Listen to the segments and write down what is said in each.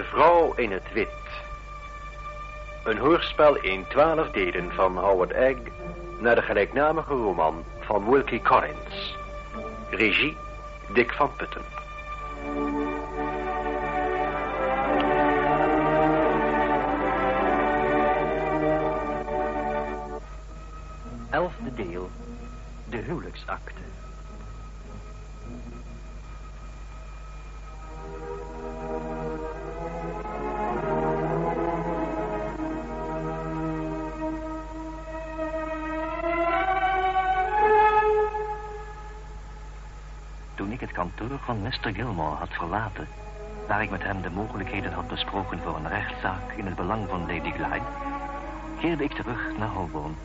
De vrouw in het wit. Een hoorspel in twaalf delen van Howard Egg naar de gelijknamige roman van Wilkie Collins. Regie Dick van Putten. Elfde deel. De huwelijksakte. Mr. Gilmore had verlaten... waar ik met hem de mogelijkheden had besproken voor een rechtszaak in het belang van Lady Glyde... keerde ik terug naar Holborn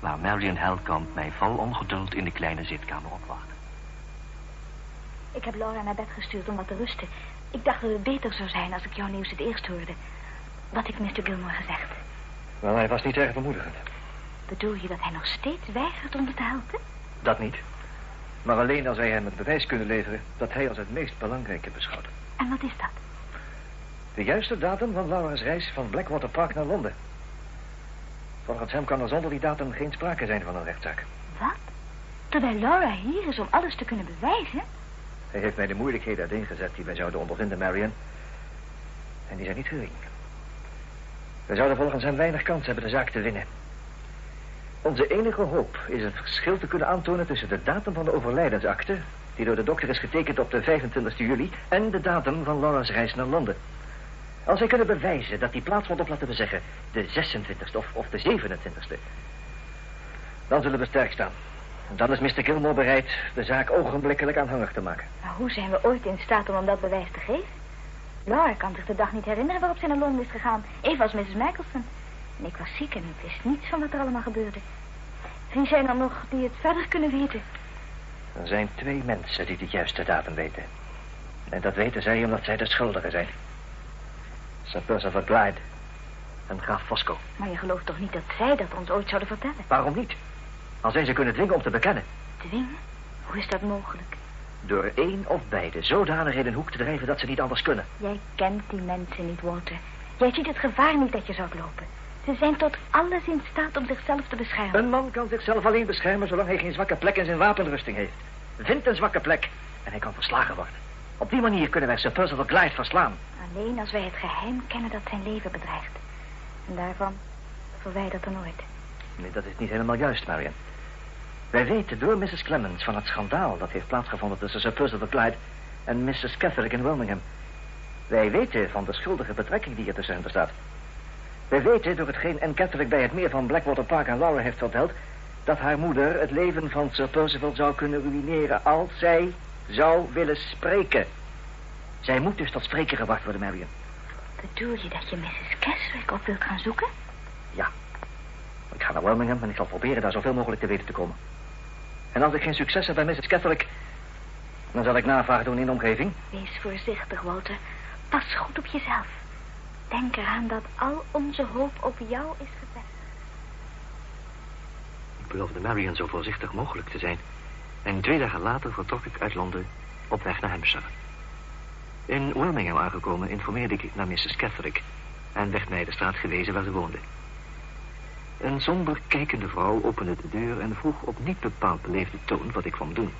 waar Marion Helkamp mij vol ongeduld in de kleine zitkamer opwachtte. Ik heb Laura naar bed gestuurd om wat te rusten. Ik dacht dat het beter zou zijn als ik jouw nieuws het eerst hoorde. Wat heeft Mr. Gilmore gezegd? Wel, hij was niet erg bemoedigend. Bedoel je dat hij nog steeds weigert om me te helpen? Dat niet. Maar alleen als wij hem het bewijs kunnen leveren dat hij als het meest belangrijke beschouwt. En wat is dat? De juiste datum van Laura's reis van Blackwater Park naar Londen. Volgens hem kan er zonder die datum geen sprake zijn van een rechtszaak. Wat? Terwijl Laura hier is om alles te kunnen bewijzen? Hij heeft mij de moeilijkheden uiteengezet die wij zouden ondervinden, Marion. En die zijn niet gering. We zouden volgens hem weinig kans hebben de zaak te winnen. Onze enige hoop is het verschil te kunnen aantonen tussen de datum van de overlijdensakte... die door de dokter is getekend op de 25 juli... en de datum van Laura's reis naar Londen. Als wij kunnen bewijzen dat die plaatsvond op, laten we zeggen, de 26e of, de 27e... dan zullen we sterk staan. Dan is Mr. Gilmore bereid de zaak ogenblikkelijk aanhangig te maken. Maar hoe zijn we ooit in staat om hem dat bewijs te geven? Laura kan zich de dag niet herinneren waarop ze naar Londen is gegaan. Evenals Mrs. Michelson. En ik was ziek en ik wist niets van wat er allemaal gebeurde. Wie zijn er nog die het verder kunnen weten? Er zijn twee mensen die de juiste datum weten. En dat weten zij omdat zij de schuldigen zijn. Sir Percival Glyde en graaf Fosco. Maar je gelooft toch niet dat zij dat ons ooit zouden vertellen? Waarom niet? Als wij ze kunnen dwingen om te bekennen. Dwingen? Hoe is dat mogelijk? Door één of beide zodanig in een hoek te drijven dat ze niet anders kunnen. Jij kent die mensen niet, Walter. Jij ziet het gevaar niet dat je zou lopen. Ze zijn tot alles in staat om zichzelf te beschermen. Een man kan zichzelf alleen beschermen zolang hij geen zwakke plek in zijn wapenrusting heeft. Vind een zwakke plek en hij kan verslagen worden. Op die manier kunnen wij Sir Percival Glyde verslaan. Alleen als wij het geheim kennen dat zijn leven bedreigt. En daarvan verwijdert er nooit. Nee, dat is niet helemaal juist, Marion. Wij weten door Mrs. Clemens van het schandaal dat heeft plaatsgevonden tussen Sir Percival Glyde en Mrs. Catholic in Wilmingham. Wij weten van de schuldige betrekking die er tussen hen bestaat. Wij weten door hetgeen Anne Catholic bij het meer van Blackwater Park aan Laura heeft verteld... dat haar moeder het leven van Sir Percival zou kunnen ruïneren als zij zou willen spreken. Zij moet dus tot spreken gebracht worden, Marion. Bedoel je dat je Mrs. Keswick op wilt gaan zoeken? Ja. Ik ga naar Wilmingham en ik zal proberen daar zoveel mogelijk te weten te komen. En als ik geen succes heb bij Mrs. Catholic... dan zal ik navraag doen in de omgeving. Wees voorzichtig, Walter. Pas goed op jezelf. Denk eraan dat al onze hoop op jou is gevestigd. Ik beloofde Marion zo voorzichtig mogelijk te zijn. En twee dagen later vertrok ik uit Londen op weg naar Hampshire. In Wilmingham aangekomen informeerde ik naar Mrs. Catholic... en werd mij de straat gewezen waar ze woonde. Een somber kijkende vrouw opende de deur en vroeg op niet bepaald beleefde toon wat ik kwam doen.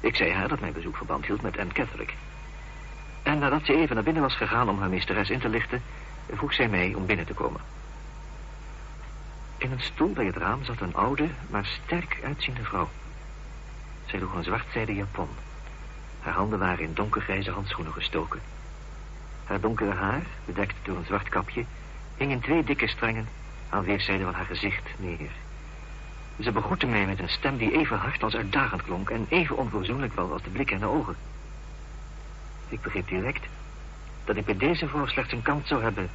Ik zei haar dat mijn bezoek verband hield met Anne Catholic. En nadat ze even naar binnen was gegaan om haar meesteres in te lichten... vroeg zij mij om binnen te komen. In een stoel bij het raam zat een oude, maar sterk uitziende vrouw. Zij droeg een zwartzijde japon. Haar handen waren in donkergrijze handschoenen gestoken. Haar donkere haar, bedekt door een zwart kapje... hing in twee dikke strengen aan weerszijden van haar gezicht neer. Ze begroette mij met een stem die even hard als uitdagend klonk... en even onverzoenlijk wel als de blik in de ogen. Ik begreep direct dat ik bij deze vrouw slechts een kans zou hebben...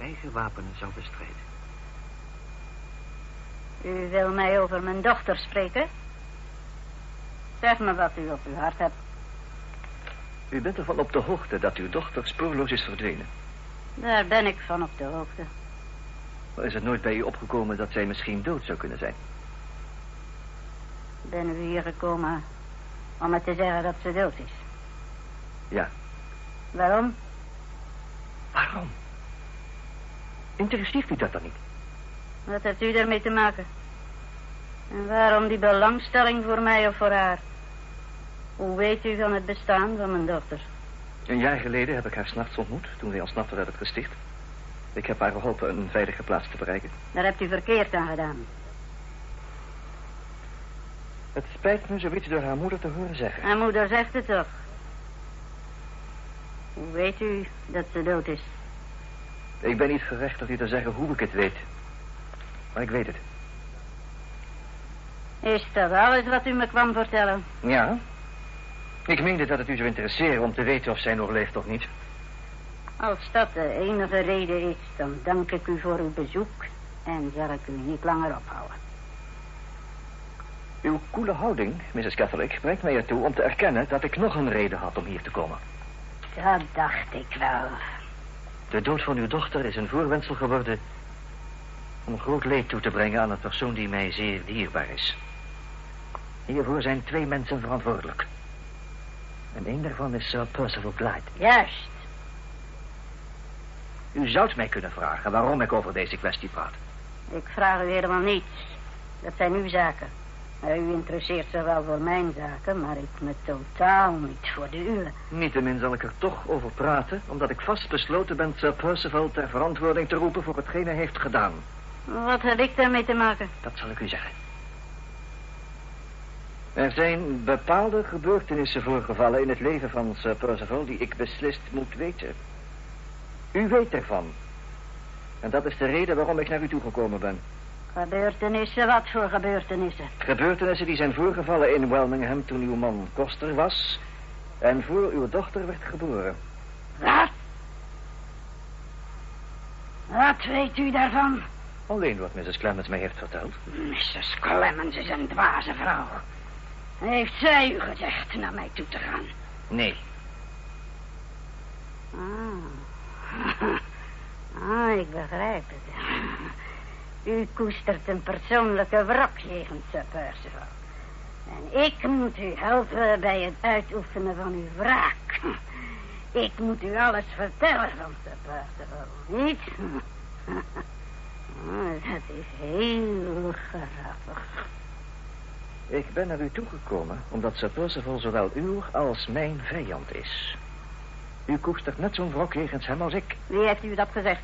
eigen wapenen zou bestrijden. U wil mij over mijn dochter spreken? Zeg me wat u op uw hart hebt. U bent ervan op de hoogte dat uw dochter spoorloos is verdwenen. Daar ben ik van op de hoogte. Maar is het nooit bij u opgekomen dat zij misschien dood zou kunnen zijn? Ben u hier gekomen om me te zeggen dat ze dood is? Ja. Waarom? Waarom? Interesseert u dat dan niet? Wat heeft u daarmee te maken? En waarom die belangstelling voor mij of voor haar? Hoe weet u van het bestaan van mijn dochter? Een jaar geleden heb ik haar s'nachts ontmoet, toen wij ontsnapten uit het gesticht. Ik heb haar geholpen een veilige plaats te bereiken. Daar hebt u verkeerd aan gedaan. Het spijt me zoiets door haar moeder te horen zeggen. Haar moeder zegt het toch? Hoe weet u dat ze dood is? Ik ben niet gerechtigd u te zeggen hoe ik het weet. Maar ik weet het. Is dat alles wat u me kwam vertellen? Ja. Ik meende dat het u zou interesseren om te weten of zij nog leeft of niet. Als dat de enige reden is, dan dank ik u voor uw bezoek en zal ik u niet langer ophouden. Uw koele houding, Mrs. Catholic, brengt mij ertoe om te erkennen dat ik nog een reden had om hier te komen. Dat dacht ik wel. De dood van uw dochter is een voorwendsel geworden om groot leed toe te brengen aan een persoon die mij zeer dierbaar is. Hiervoor zijn twee mensen verantwoordelijk. En één daarvan is Sir Percival Glyde. Juist. U zou mij kunnen vragen waarom ik over deze kwestie praat. Ik vraag u helemaal niets. Dat zijn uw zaken. U interesseert zich wel voor mijn zaken, maar ik me totaal niet voor de uwe. Niettemin zal ik er toch over praten, omdat ik vast besloten ben Sir Percival ter verantwoording te roepen voor hetgeen hij heeft gedaan. Wat heb ik daarmee te maken? Dat zal ik u zeggen. Er zijn bepaalde gebeurtenissen voorgevallen in het leven van Sir Percival die ik beslist moet weten. U weet ervan. En dat is de reden waarom ik naar u toegekomen ben. Gebeurtenissen? Wat voor gebeurtenissen? Gebeurtenissen die zijn voorgevallen in Welmingham toen uw man koster was... en voor uw dochter werd geboren. Wat? Wat weet u daarvan? Alleen wat Mrs. Clemens mij heeft verteld. Mrs. Clemens is een dwaze vrouw. Heeft zij u gezegd naar mij toe te gaan? Nee. Ah. ah, ik begrijp het. U koestert een persoonlijke wrok jegens Sir Percival. En ik moet u helpen bij het uitoefenen van uw wraak. Ik moet u alles vertellen van Sir Percival, niet? Oh, dat is heel grappig. Ik ben naar u toegekomen omdat Sir Percival zowel uw als mijn vijand is. U koestert net zo'n wrok jegens hem als ik. Wie heeft u dat gezegd?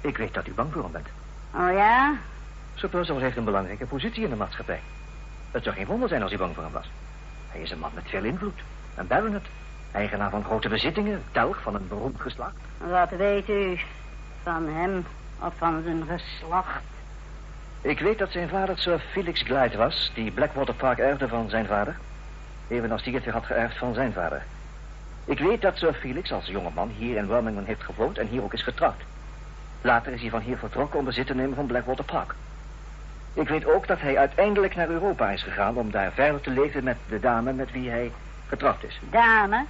Ik weet dat u bang voor hem bent. Oh ja? Sir Percival heeft een belangrijke positie in de maatschappij. Het zou geen wonder zijn als u bang voor hem was. Hij is een man met veel invloed. Een baronet. Eigenaar van grote bezittingen. Telg van een beroemd geslacht. Wat weet u van hem of van zijn geslacht? Ik weet dat zijn vader Sir Felix Glyde was... die Blackwater Park erfde van zijn vader. Evenals die het weer had geërfd van zijn vader. Ik weet dat Sir Felix als jongeman hier in Birmingham heeft gewoond... en hier ook is getrouwd. Later is hij van hier vertrokken om bezit te nemen van Blackwater Park. Ik weet ook dat hij uiteindelijk naar Europa is gegaan... om daar verder te leven met de dame met wie hij getrouwd is. Dame?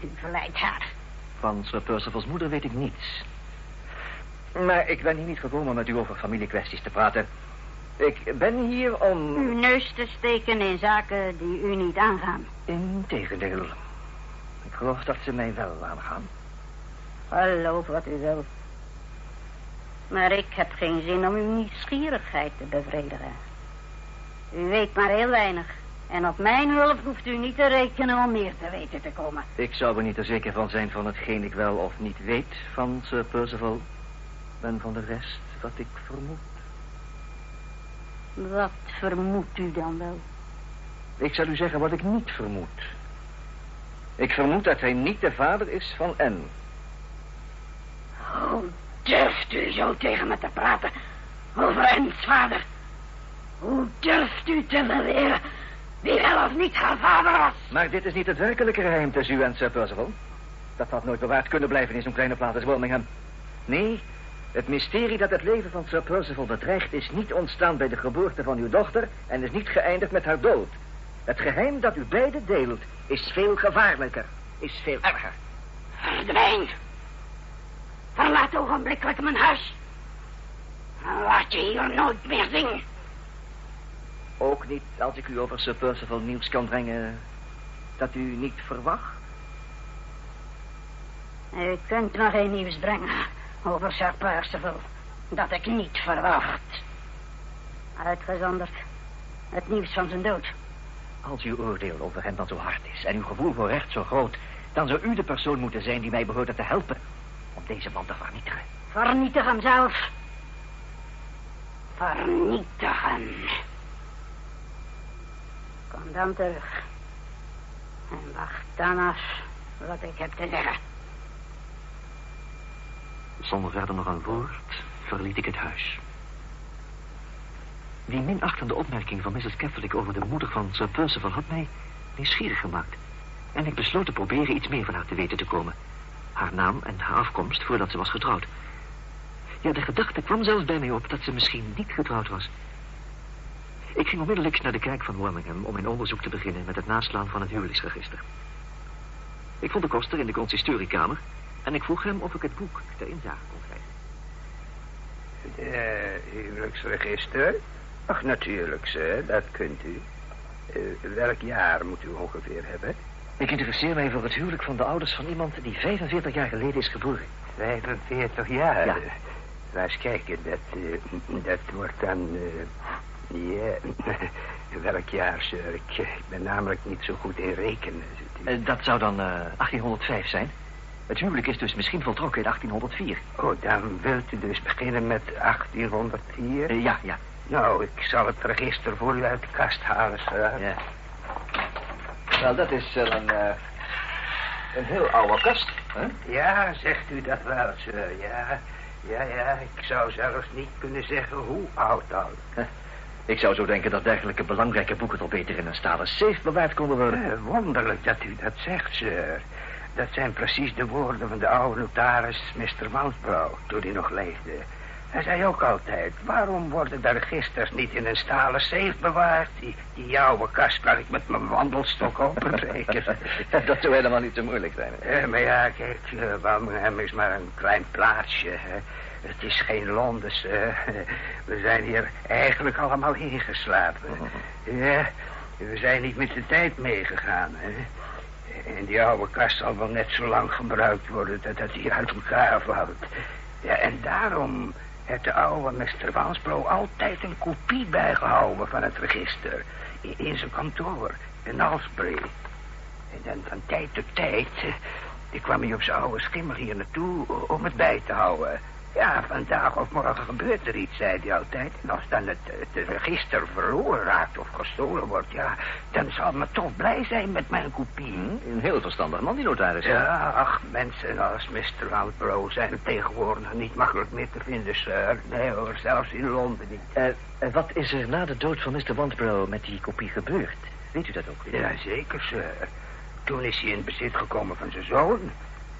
U verleidt haar. Van Sir Percival's moeder weet ik niets. Maar ik ben hier niet gekomen met u over familiekwesties te praten. Ik ben hier om... Uw neus te steken in zaken die u niet aangaan. Integendeel. Ik geloof dat ze mij wel aangaan. Geloof wat u wil. Maar ik heb geen zin om uw nieuwsgierigheid te bevredigen. U weet maar heel weinig. En op mijn hulp hoeft u niet te rekenen om meer te weten te komen. Ik zou er niet er zeker van zijn van hetgeen ik wel of niet weet van Sir Percival. En van de rest wat ik vermoed. Wat vermoedt u dan wel? Ik zal u zeggen wat ik niet vermoed. Ik vermoed dat hij niet de vader is van N. Hoe durft u zo tegen me te praten over N's vader? Hoe durft u te beweren wie wel of niet haar vader was? Maar dit is niet het werkelijke geheim tussen u en Sir Percival. Dat had nooit bewaard kunnen blijven in zo'n kleine plaats als Birmingham. Nee, het mysterie dat het leven van Sir Percival bedreigt... is niet ontstaan bij de geboorte van uw dochter... en is niet geëindigd met haar dood. Het geheim dat u beiden deelt is veel gevaarlijker. Is veel erger. Verdwijn. Verlaat ogenblikkelijk mijn huis. En laat je hier nooit meer zien. Ook niet als ik u over Sir Percival nieuws kan brengen... dat u niet verwacht? U kunt nog geen nieuws brengen over Sir Percival. Dat ik niet verwacht. Uitgezonderd het nieuws van zijn dood. Als uw oordeel over hem dan zo hard is en uw gevoel voor recht zo groot... dan zou u de persoon moeten zijn die mij behoorde te helpen... om deze man te vernietigen. Vernietig hem zelf. Vernietig hem. Kom dan terug. En wacht dan af wat ik heb te zeggen. Zonder verder nog een woord verliet ik het huis. Die minachtende opmerking van Mrs. Catholic over de moeder van Sir Percival had mij nieuwsgierig gemaakt. En ik besloot te proberen iets meer van haar te weten te komen. Haar naam en haar afkomst voordat ze was getrouwd. Ja, de gedachte kwam zelfs bij mij op dat ze misschien niet getrouwd was. Ik ging onmiddellijk naar de kerk van Birmingham om mijn onderzoek te beginnen met het naslaan van het huwelijksregister. Ik vond de koster in de consistoriekamer en ik vroeg hem of ik het boek ter inzage kon krijgen. De huwelijksregister? Ach, natuurlijk, sir, dat kunt u. Uh, welk jaar moet u ongeveer hebben? Ik interesseer mij voor het huwelijk van de ouders van iemand die 45 jaar geleden is geboren. 45 jaar? Ja. Laat eens kijken, dat, uh, dat wordt dan... Uh, ja, welk jaar, sir? Ik, ik, ben namelijk niet zo goed in rekenen. dat zou dan 1805 zijn. Het huwelijk is dus misschien voltrokken in 1804. Oh, dan wilt u dus beginnen met 1804? ja, ja. Nou, ik zal het register voor u uit de kast halen, sir. Ja. Wel, dat is uh, een, uh, een heel oude kast, hè? Ja, zegt u dat wel, sir. Ja, ja, ja. Ik zou zelfs niet kunnen zeggen hoe oud al. Ik zou zo denken dat dergelijke belangrijke boeken toch beter in een stalen safe bewaard konden worden. Uh, wonderlijk dat u dat zegt, sir. Dat zijn precies de woorden van de oude notaris Mr. Mountbrow, toen hij nog leefde. Hij zei ook altijd, waarom worden de registers niet in een stalen safe bewaard? Die, die oude kast kan ik met mijn wandelstok openbreken. dat zou helemaal niet te moeilijk zijn. Eh, maar ja, kijk, Birmingham is maar een klein plaatsje. Hè. Het is geen Londen, We zijn hier eigenlijk allemaal ingeslapen. Ja, we zijn niet met de tijd meegegaan, hè. En die oude kast zal wel net zo lang gebruikt worden dat hij uit elkaar valt. Ja, en daarom heeft de oude Mr. Wansbro altijd een kopie bijgehouden van het register. In, in zijn kantoor, in Alsbury. En dan van tijd tot tijd eh, kwam hij op zijn oude schimmel hier naartoe om het bij te houden. Ja, vandaag of morgen gebeurt er iets, zei hij altijd. En als dan het, het register verloren raakt of gestolen wordt, ja, dan zal me toch blij zijn met mijn kopie. Een heel verstandig man, die notaris. Ja, ach, mensen als Mr. Outbrow zijn tegenwoordig niet makkelijk meer te vinden, sir. Nee hoor, zelfs in Londen niet. Uh, wat is er na de dood van Mr. Wantbrow met die kopie gebeurd? Weet u dat ook? Ja, zeker, sir. Toen is hij in bezit gekomen van zijn zoon,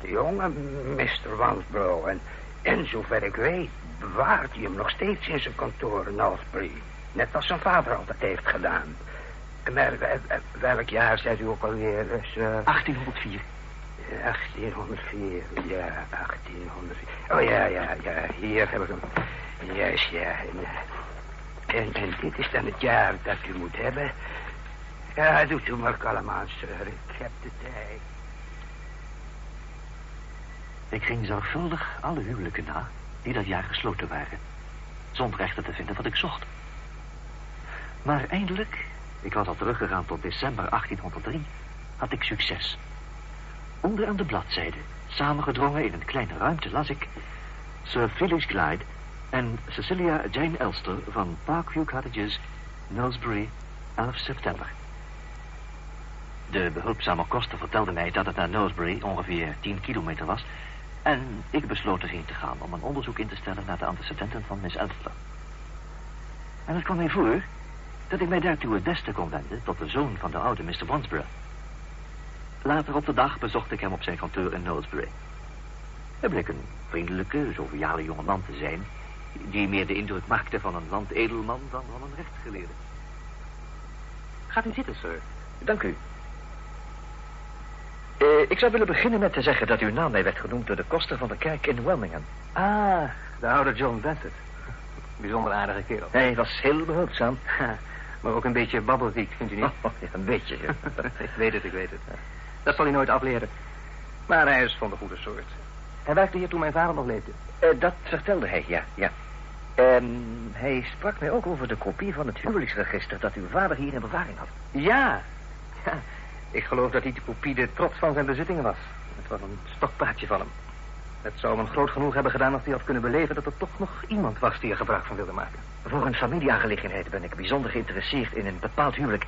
de jonge Mr. Wantbrow. En en zover ik weet, bewaart hij hem nog steeds in zijn kantoor in Alsbury. Net als zijn vader altijd heeft gedaan. Maar welk jaar zei u ook alweer? Dus, uh... 1804. 1804, ja, 1804. Oh ja, ja, ja, hier heb ik hem. Juist, ja. En, en, en, dit is dan het jaar dat u moet hebben. Ja, doet u maar kalm aan, sir. Ik heb de tijd. Ik ging zorgvuldig alle huwelijken na die dat jaar gesloten waren. Zonder echter te vinden wat ik zocht. Maar eindelijk, ik was al teruggegaan tot december 1803, had ik succes. Onder aan de bladzijde, samengedrongen in een kleine ruimte, las ik... Sir Felix Glyde en Cecilia Jane Elster van Parkview Cottages, Millsbury, 11 september. De behulpzame koster vertelde mij dat het naar Knowsbury ongeveer 10 kilometer was... En ik besloot erheen te gaan om een onderzoek in te stellen naar de antecedenten van Miss Elster. En het kwam mij voor dat ik mij daartoe het beste kon wenden tot de zoon van de oude Mr. Wansborough. Later op de dag bezocht ik hem op zijn kantoor in Knowlesbury. Hij bleek een vriendelijke, joviale jongeman te zijn... die meer de indruk maakte van een landedelman dan van een rechtsgeleerde. Gaat u zitten, sir. Dank u. Uh, ik zou willen beginnen met te zeggen dat uw naam mij werd genoemd door de koster van de kerk in Wilmingham. Ah, de oude John Bassett. Bijzonder aardige kerel. Hij was heel behulpzaam. maar ook een beetje babbelziek, vindt u niet? Oh, ja, een beetje, ik weet het, ik weet het. Dat zal hij nooit afleren. Maar hij is van de goede soort. Hij werkte hier toen mijn vader nog leefde. Eh, dat vertelde hij, ja, ja. En hij sprak mij ook over de kopie van het huwelijksregister dat uw vader hier in bewaring had. Ja. ja. Ik geloof dat die kopie de trots van zijn bezittingen was. Het was een stokpaardje van hem. Het zou hem groot genoeg hebben gedaan als hij had kunnen beleven dat er toch nog iemand was die er gebruik van wilde maken. Voor een familieaangelegenheid ben ik bijzonder geïnteresseerd in een bepaald huwelijk.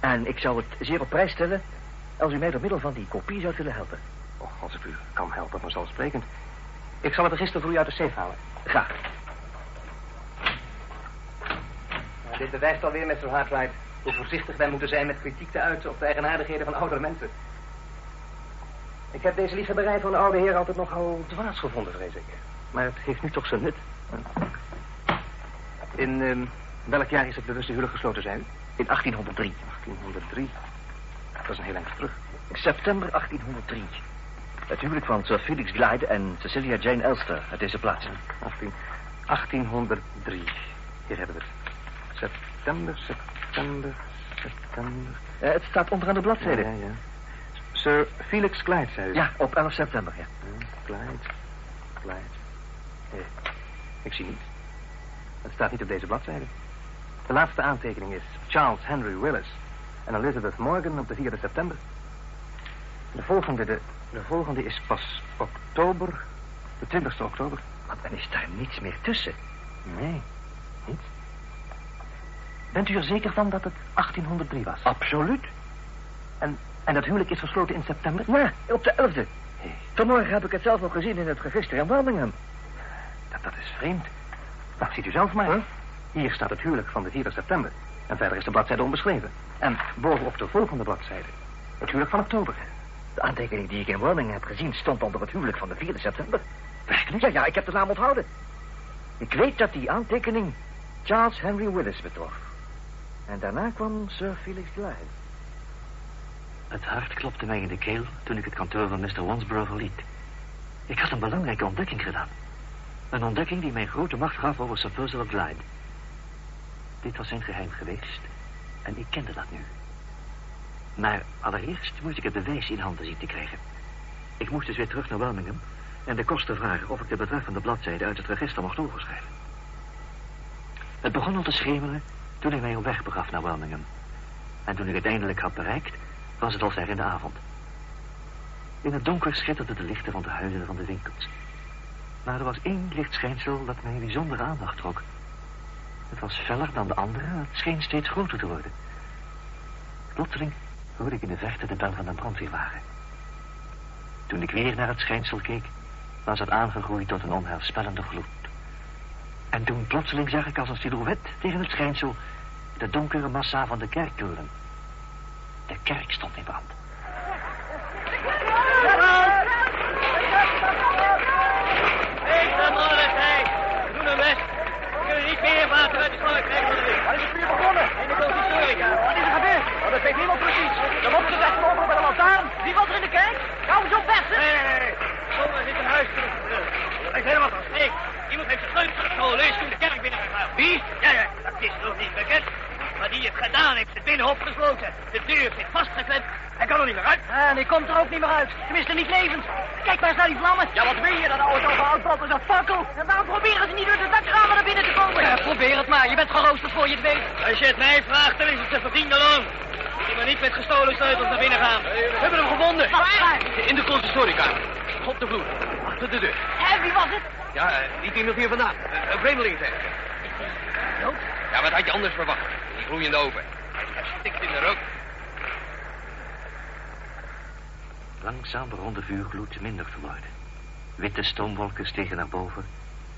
En ik zou het zeer op prijs stellen als u mij door middel van die kopie zou willen helpen. Och, als ik u kan helpen, vanzelfsprekend. Ik zal het register voor u uit de safe halen. Graag. Nou, dit bewijst alweer, Mr. Hartwright, hoe voorzichtig wij moeten zijn met kritiek te uiten op de eigenaardigheden van oudere mensen. Ik heb deze liefhebberij van de oude heer altijd nogal dwaas gevonden, vrees ik. Maar het heeft nu toch zijn nut. In ehm, welk jaar is het bewuste huwelijk gesloten, u? In 1803. 1803. Dat is een heel eind terug. September 1803. Het huwelijk van Sir Felix Glyde en Cecilia Jane Elster uit deze plaats. 18, 1803. Hier hebben we het. September, september, september. Eh, het staat onderaan de bladzijde. Ja, ja. Sir Felix Clyde, zei u? Ja, op 11 september, ja. Ja, Clyde, Clyde. Eh, ik zie niet. Het staat niet op deze bladzijde. De laatste aantekening is Charles Henry Willis en Elizabeth Morgan op de 4e september. De volgende, de, de volgende is pas oktober, de 20e oktober. Maar dan is daar niets meer tussen. Nee. Bent u er zeker van dat het 1803 was? Absoluut. En, en dat huwelijk is gesloten in september? Ja, op de 11e. Vanmorgen heb ik het zelf nog gezien in het register in Birmingham. Dat, dat is vreemd. Nou, ziet u zelf maar. Hier staat het huwelijk van de 4 september. En verder is de bladzijde onbeschreven. En bovenop de volgende bladzijde het huwelijk van oktober. De aantekening die ik in Birmingham heb gezien stond onder het huwelijk van de 4 september. Werkelijk? Ja, ja, ik heb de naam onthouden. Ik weet dat die aantekening Charles Henry Willis betrof. En daarna kwam Sir Felix Glyde. Het hart klopte mij in de keel toen ik het kantoor van Mr. Wansborough verliet. Ik had een belangrijke ontdekking gedaan. Een ontdekking die mij grote macht gaf over Sir Percival Glyde. Dit was zijn geheim geweest en ik kende dat nu. Maar allereerst moest ik het bewijs in handen zien te krijgen. Ik moest dus weer terug naar Birmingham en de koster vragen of ik de betreffende bladzijde uit het register mocht overschrijven. Het begon al te schemeren toen ik mij op weg begaf naar Birmingham. En toen ik het eindelijk had bereikt, was het al ver in de avond. In het donker schitterden de lichten van de huizen van de winkels. Maar er was één lichtschijnsel dat mij bijzondere aandacht trok. Het was feller dan de andere, het scheen steeds groter te worden. Plotseling hoorde ik in de verte de bel van een brandweerwagen. Toen ik weer naar het schijnsel keek, was het aangegroeid tot een onheilspellende gloed. En toen plotseling zag ik als een silhouet tegen het schijnsel de donkere massa van de kerktoren. De kerk stond in brand. Hey, dan mannen, hey. Doe hem best. We kunnen niet meer water uit de sluit krijgen van de wind. Waar is het vuur begonnen? In de consistoria. Wat is er gebeurd? Oh, dat weet niemand precies. Er loopt ze echt over bij de lantaarn. Wie was er in de kerk? Hou zo best. Nee, nee, nee. Zomaar zit een huis terug. Dat is helemaal van streek. Iemand heeft zijn sleutel gestolen. Is toen de kerk binnengegaan. Wie? Ja, ja, dat is nog niet bekend. Maar die het gedaan heeft, het binnen opgesloten. De deur zit vastgeklemd. Hij kan er niet meer uit. En die komt er ook niet meer uit. Tenminste, niet levend. Kijk maar eens naar die vlammen. Ja, wat wil je? Dat oude over oud als een fakkel. En waarom proberen ze niet door de dakramen naar binnen te komen? Ja, probeer het maar. Je bent geroosterd voor je het weet. Als je het mij vraagt, dan is het te verdiende loon. Je moet niet met gestolen sleutels naar binnen gaan. We hebben hem gevonden. Waar? In de consistoriekamer. Op de vloer. Achter de deur. En wie was het? Ja, eh, niet iemand hier vandaan. Een vreemdeling, zeg. Dood? Ja, wat had je anders verwacht? Die gloeiende oven. Hij stikt in de rook. Langzaam begon de vuurgloed minder te worden. Witte stoomwolken stegen naar boven.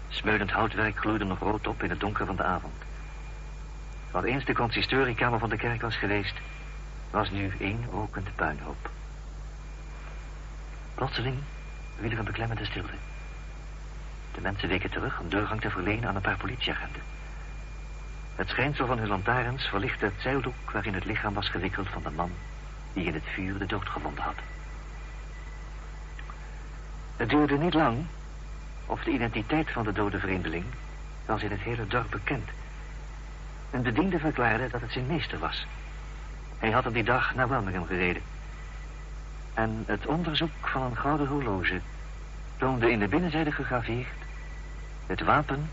Smeulend houtwerk gloeide nog rood op in het donker van de avond. Wat eens de consistoriekamer van de kerk was geweest, was nu één rokend puinhoop. Plotseling viel er een beklemmende stilte. De mensen weken terug om doorgang te verlenen aan een paar politieagenten. Het schijnsel van hun lantaarns verlichtte het zeildoek waarin het lichaam was gewikkeld van de man die in het vuur de dood gevonden had. Het duurde niet lang of de identiteit van de dode vreemdeling was in het hele dorp bekend. Een bediende verklaarde dat het zijn meester was. Hij had hem die dag naar Birmingham gereden. En het onderzoek van een gouden horloge toonde in de binnenzijde gegraveerd het wapen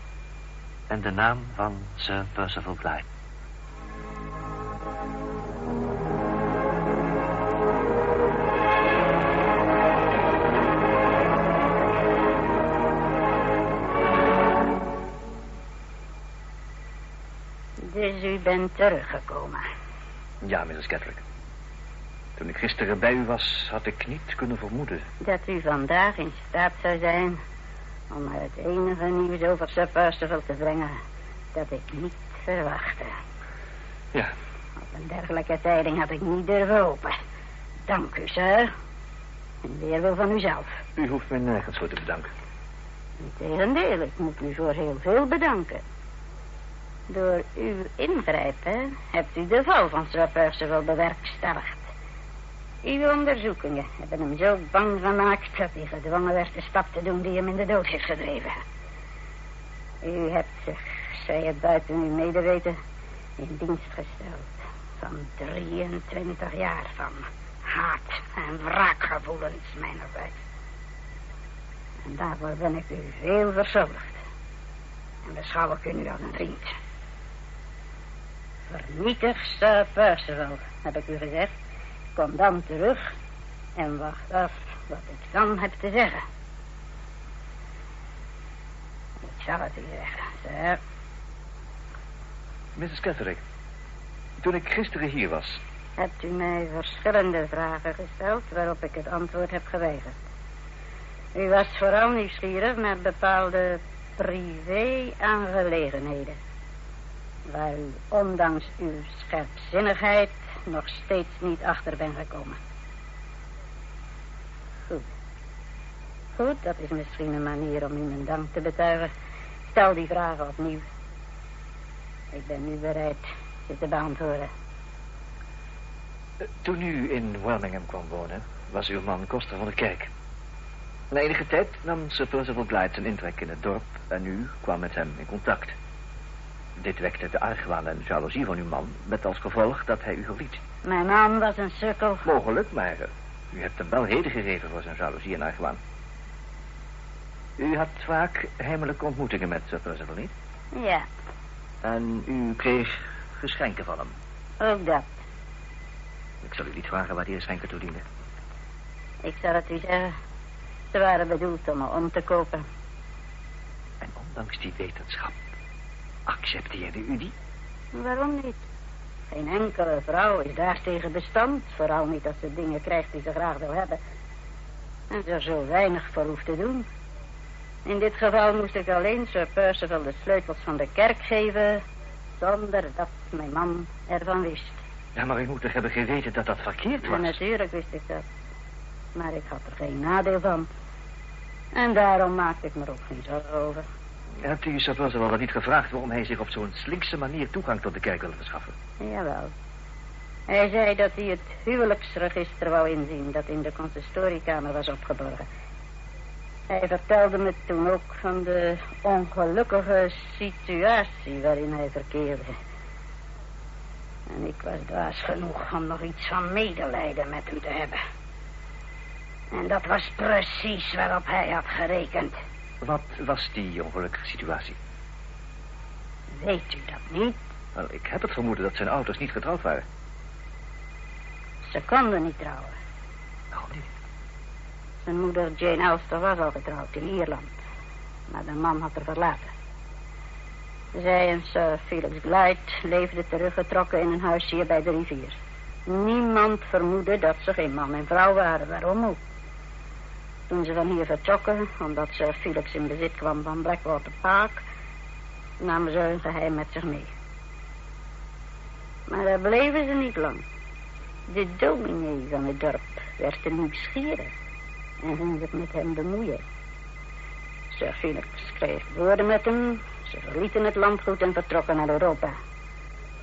en de naam van Sir Percival Blythe. Dus u bent teruggekomen. Ja, Mrs. Catholic. Toen ik gisteren bij u was, had ik niet kunnen vermoeden. Dat u vandaag in staat zou zijn om mij het enige nieuws over Sir Percival te brengen dat ik niet verwachtte. Ja, Op een dergelijke tijding had ik niet durven hopen. Dank u, sir. In weerwil van uzelf. u hoeft me nergens voor te bedanken. Integendeel, ik moet u voor heel veel bedanken. Door uw ingrijpen hebt u de val van Sir Percival bewerkstelligd. Uw onderzoekingen hebben hem zo bang gemaakt dat hij gedwongen werd de stap te doen die hem in de dood heeft gedreven. U hebt zich, zij het buiten uw medeweten, in dienst gesteld van 23 jaar van haat en wraakgevoelens mijnerzijds. En daarvoor ben ik u veel verschuldigd. En beschouw ik u nu als een vriend. Vernietig Sir Percival, heb ik u gezegd. Kom dan terug en wacht af wat ik dan heb te zeggen. Ik zal het u zeggen, sir. Mrs. Catholic, toen ik gisteren hier was, Hebt u mij verschillende vragen gesteld waarop ik het antwoord heb geweigerd. U was vooral nieuwsgierig naar bepaalde privé-aangelegenheden. Waar u ondanks uw scherpzinnigheid nog steeds niet achter bent gekomen. Goed. Goed, dat is misschien een manier om u mijn dank te betuigen. Stel die vragen opnieuw. Ik ben nu bereid ze te beantwoorden. eh, toen u in Birmingham kwam wonen, was uw man koster van de kerk. Na enige tijd nam Sir Percival Blythe zijn intrek in het dorp en u kwam met hem in contact. Dit wekte de argwaan en jaloezie van uw man, met als gevolg dat hij u verliet. Mijn man was een sukkel. Mogelijk, maar eh, u hebt hem wel reden gegeven voor zijn jaloezie en argwaan. U had vaak heimelijke ontmoetingen met Sir Percival, niet? Ja, En u kreeg geschenken van hem. ook dat. Ik zal u niet vragen waar die geschenken toe dienden. Ik zal het u zeggen. Ze waren bedoeld om me om te kopen. En ondanks die wetenschap accepteerde u die? Waarom niet? Geen enkele vrouw is daartegen bestand. Vooral niet als ze dingen krijgt die ze graag wil hebben. En ze er zo weinig voor hoeft te doen. In dit geval moest ik alleen Sir Percival de sleutels van de kerk geven... zonder dat mijn man ervan wist. Ja, maar u moet toch hebben geweten dat dat verkeerd was? natuurlijk wist ik dat. Maar ik had er geen nadeel van. En daarom maakte ik me er ook geen zorgen over. Hebt u Sir Percival wel niet gevraagd waarom hij zich op zo'n slinkse manier toegang tot de kerk wilde verschaffen? Jawel. Hij zei dat hij het huwelijksregister wou inzien dat in de consistoriekamer was opgeborgen. Hij vertelde me toen ook van de ongelukkige situatie waarin hij verkeerde. En ik was dwaas genoeg om nog iets van medelijden met hem te hebben. En dat was precies waarop hij had gerekend. Wat was die ongelukkige situatie? Weet u dat niet? Wel, ik heb het vermoeden dat zijn ouders niet getrouwd waren. Ze konden niet trouwen. Waarom niet? Zijn moeder Jane Elster was al getrouwd in Ierland. Maar de man had haar verlaten. Zij en Sir Felix Glyde leefden teruggetrokken in een huis hier bij de rivier. Niemand vermoedde dat ze geen man en vrouw waren. Waarom ook? Toen ze van hier vertrokken, omdat Sir Felix in bezit kwam van Blackwater Park, namen ze hun geheim met zich mee. Maar daar bleven ze niet lang. De dominee van het dorp werd te nieuwsgierig en ging zich met hem bemoeien. Sir Felix schreef woorden met hem. Ze verlieten het landgoed en vertrokken naar Europa.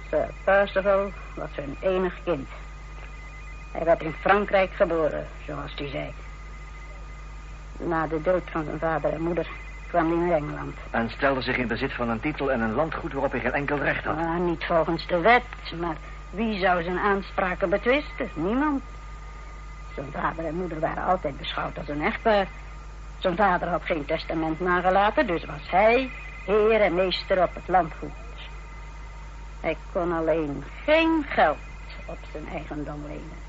Sir Percival was hun enig kind. Hij werd in Frankrijk geboren, zoals hij zei. Na de dood van zijn vader en moeder kwam hij naar Engeland. En stelde zich in bezit van een titel en een landgoed waarop hij geen enkel recht had. Ah, niet volgens de wet, maar wie zou zijn aanspraken betwisten? Niemand. Zijn vader en moeder waren altijd beschouwd als een echtpaar. Zijn vader had geen testament nagelaten, dus was hij heer en meester op het landgoed. Hij kon alleen geen geld op zijn eigendom lenen.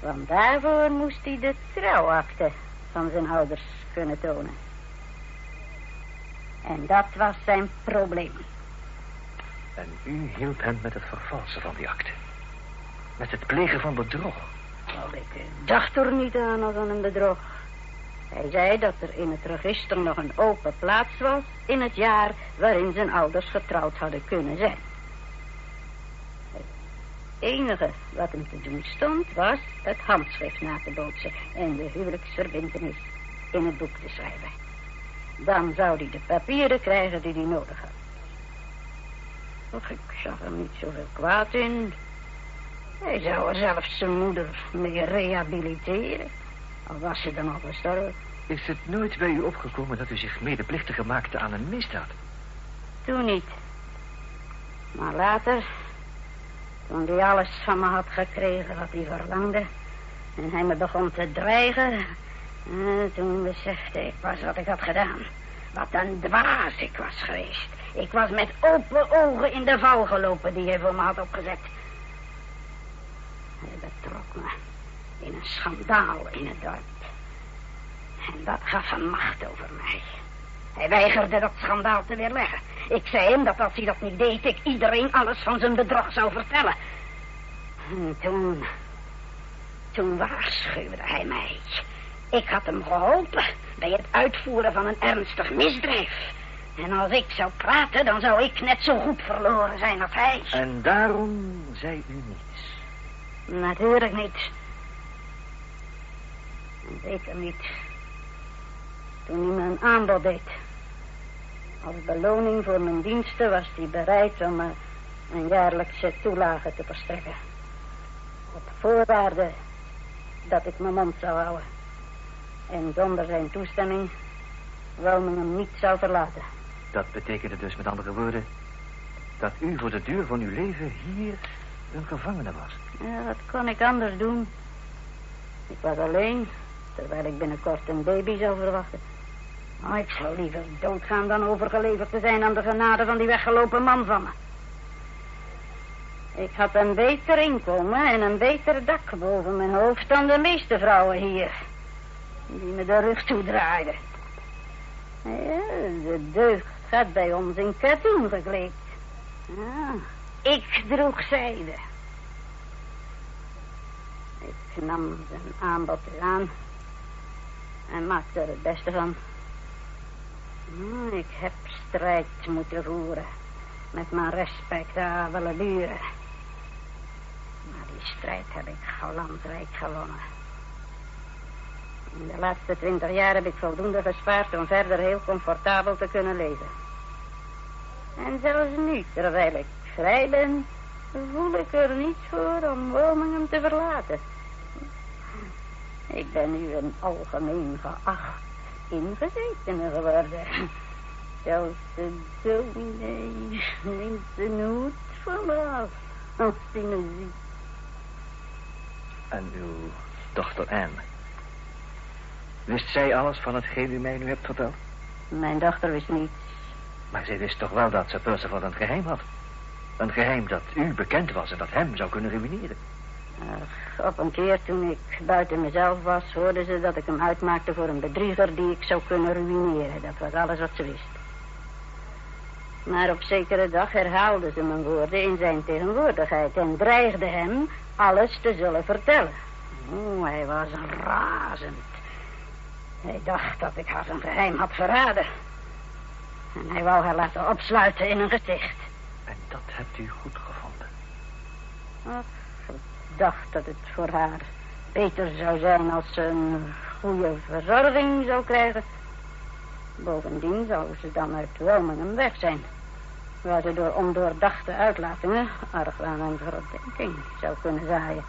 Want daarvoor moest hij de trouwakte van zijn ouders kunnen tonen. En dat was zijn probleem. En u hielp hem met het vervalsen van die akte. Met het plegen van bedrog. Oh, ik dacht er niet aan als aan een bedrog. Hij zei dat er in het register nog een open plaats was in het jaar waarin zijn ouders getrouwd hadden kunnen zijn. Enige wat hem te doen stond was het handschrift na te bootsen en de huwelijksverbindenis in het boek te schrijven. Dan zou hij de papieren krijgen die hij nodig had. Och, ik zag er niet zoveel kwaad in. Hij zou er zelfs zijn moeder mee rehabiliteren. Al was ze dan al gestorven. Is het nooit bij u opgekomen dat u zich medeplichtiger maakte aan een misdaad? Toen niet. Maar later, toen hij alles van me had gekregen wat hij verlangde... en hij me begon te dreigen... eh, toen besefte ik pas wat ik had gedaan. Wat een dwaas ik was geweest. Ik was met open ogen in de val gelopen die hij voor me had opgezet. Hij betrok me in een schandaal in het dorp. En dat gaf hem macht over mij. Hij weigerde dat schandaal te weerleggen. Ik zei hem dat als hij dat niet deed, ik iedereen alles van zijn bedrog zou vertellen. En toen... Toen waarschuwde hij mij. Ik had hem geholpen bij het uitvoeren van een ernstig misdrijf. En als ik zou praten, dan zou ik net zo goed verloren zijn als hij. En daarom zei u niets. Natuurlijk niet. Zeker niet. Toen hij me een aanbod deed. Als beloning voor mijn diensten was hij bereid om me een jaarlijkse toelage te verstrekken. Op voorwaarde dat ik mijn mond zou houden. En zonder zijn toestemming wel me hem niet zou verlaten. Dat betekende dus met andere woorden... dat u voor de duur van uw leven hier een gevangene was. Ja, wat kon ik anders doen? Ik was alleen, terwijl ik binnenkort een baby zou verwachten. Oh, ik zou liever doodgaan dan overgeleverd te zijn aan de genade van die weggelopen man van me. Ik had een beter inkomen en een beter dak boven mijn hoofd dan de meeste vrouwen hier. Die me de rug toedraaiden. Ja, de deugd gaat bij ons in katoen gekleed. Ja, ik droeg zijde. Ik nam zijn aanbod aan en maakte er het beste van. Hm, Ik heb strijd moeten voeren met mijn respectabele buren. Maar die strijd heb ik galantrijk gewonnen. In de laatste twintig jaar heb ik voldoende gespaard om verder heel comfortabel te kunnen leven. En zelfs nu, terwijl ik vrij ben, voel ik er niets voor om Birmingham te verlaten. Ik ben nu een algemeen geacht ingezetene geworden. Zelfs de dominee neemt zijn hoed van me af als hij me ziet. En uw dochter Anne. Wist zij alles van hetgeen u mij nu hebt verteld? Mijn dochter wist niets. Maar zij wist toch wel dat Sir Percival een geheim had? Een geheim dat u bekend was en dat hem zou kunnen ruïneren. Ach, op een keer toen ik buiten mezelf was, hoorden ze dat ik hem uitmaakte voor een bedrieger die ik zou kunnen ruïneren. Dat was alles wat ze wist. Maar op zekere dag herhaalde ze mijn woorden in zijn tegenwoordigheid en dreigde hem alles te zullen vertellen. Oh, hij was razend. Hij dacht dat ik haar zijn geheim had verraden. En hij wou haar laten opsluiten in een gesticht. En dat hebt u goed gevonden. Ach, dacht dat het voor haar beter zou zijn als ze een goede verzorging zou krijgen. Bovendien zou ze dan uit Wilmingham weg zijn. Waar ze door ondoordachte uitlatingen argwaan en verdenking zou kunnen zaaien.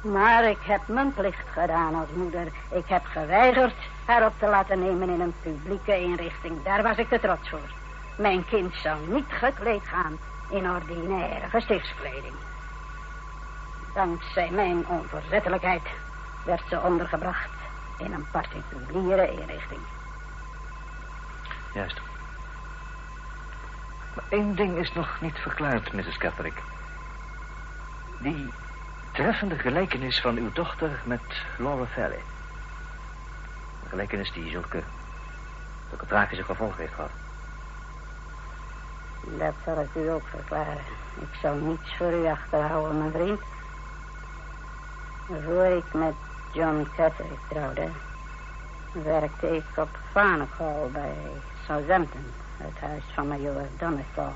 Maar ik heb mijn plicht gedaan als moeder. Ik heb geweigerd haar op te laten nemen in een publieke inrichting. Daar was ik te trots voor. Mijn kind zou niet gekleed gaan in ordinaire gestichtskleding. Dankzij mijn onverzettelijkheid werd ze ondergebracht in een particuliere inrichting. Juist. Maar één ding is nog niet verklaard, Mrs. Catherick. Die treffende gelijkenis van uw dochter met Laura Valley. Een gelijkenis die zulke, zulke tragische gevolgen heeft gehad. Dat zal ik u ook verklaren. Ik zal niets voor u achterhouden, mijn vriend. Voor ik met John Catherick trouwde, werkte ik op Farnhall bij Southampton, het huis van majoor Donegal.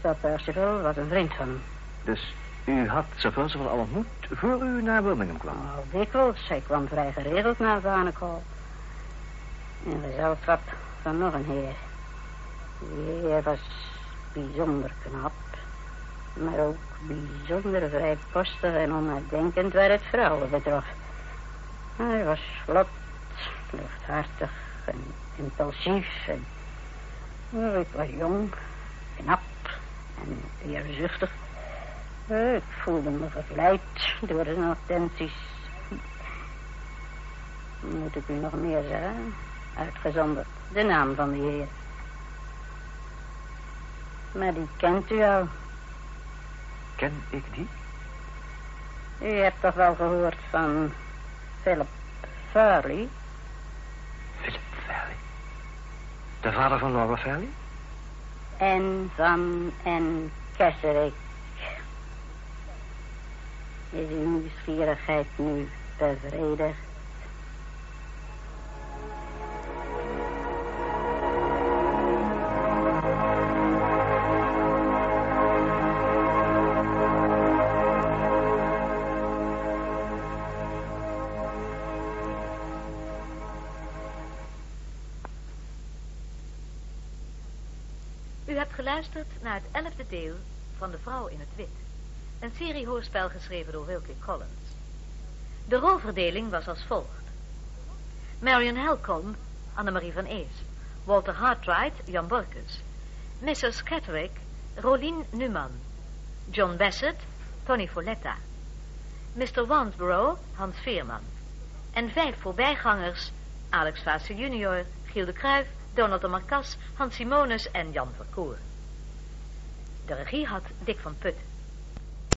Sir Percival was een vriend van. Dus u had Sir Percival al ontmoet voor u naar Birmingham kwam? Al dikwijls, hij kwam vrij geregeld naar Farnhall. In gezelschap van nog een heer. Die heer was bijzonder knap, maar ook bijzonder vrijpostig en onuitdenkend waar het vrouwen betrof. Hij was vlot, luchthartig en impulsief. En, ik was jong, knap en eerzuchtig. Ik voelde me verleid door zijn attenties. Moet ik u nog meer zeggen? Uitgezonderd de naam van de heer. Maar die kent u al. Ken ik die? U hebt toch wel gehoord van Philip Farley? Philip Valley. De vader van Laura Valley? En van en Kesserik. Is uw nieuwsgierigheid nu bevredigd? Deel van De Vrouw in het Wit. Een serie hoorspel geschreven door Wilkie Collins. De rolverdeling was als volgt. Marion Helcom, Annemarie van Ees. Walter Hartright, Jan Borkus. Mrs. Catterick, Rolien Numan. John Bassett, Tony Folletta. Mr. Wansborough, Hans Veerman. En vijf voorbijgangers, Alex Vaassen junior, Giel de Kruijf, Donald de Marcas, Hans Simonus en Jan Verkoer. De regie had Dick van Putten.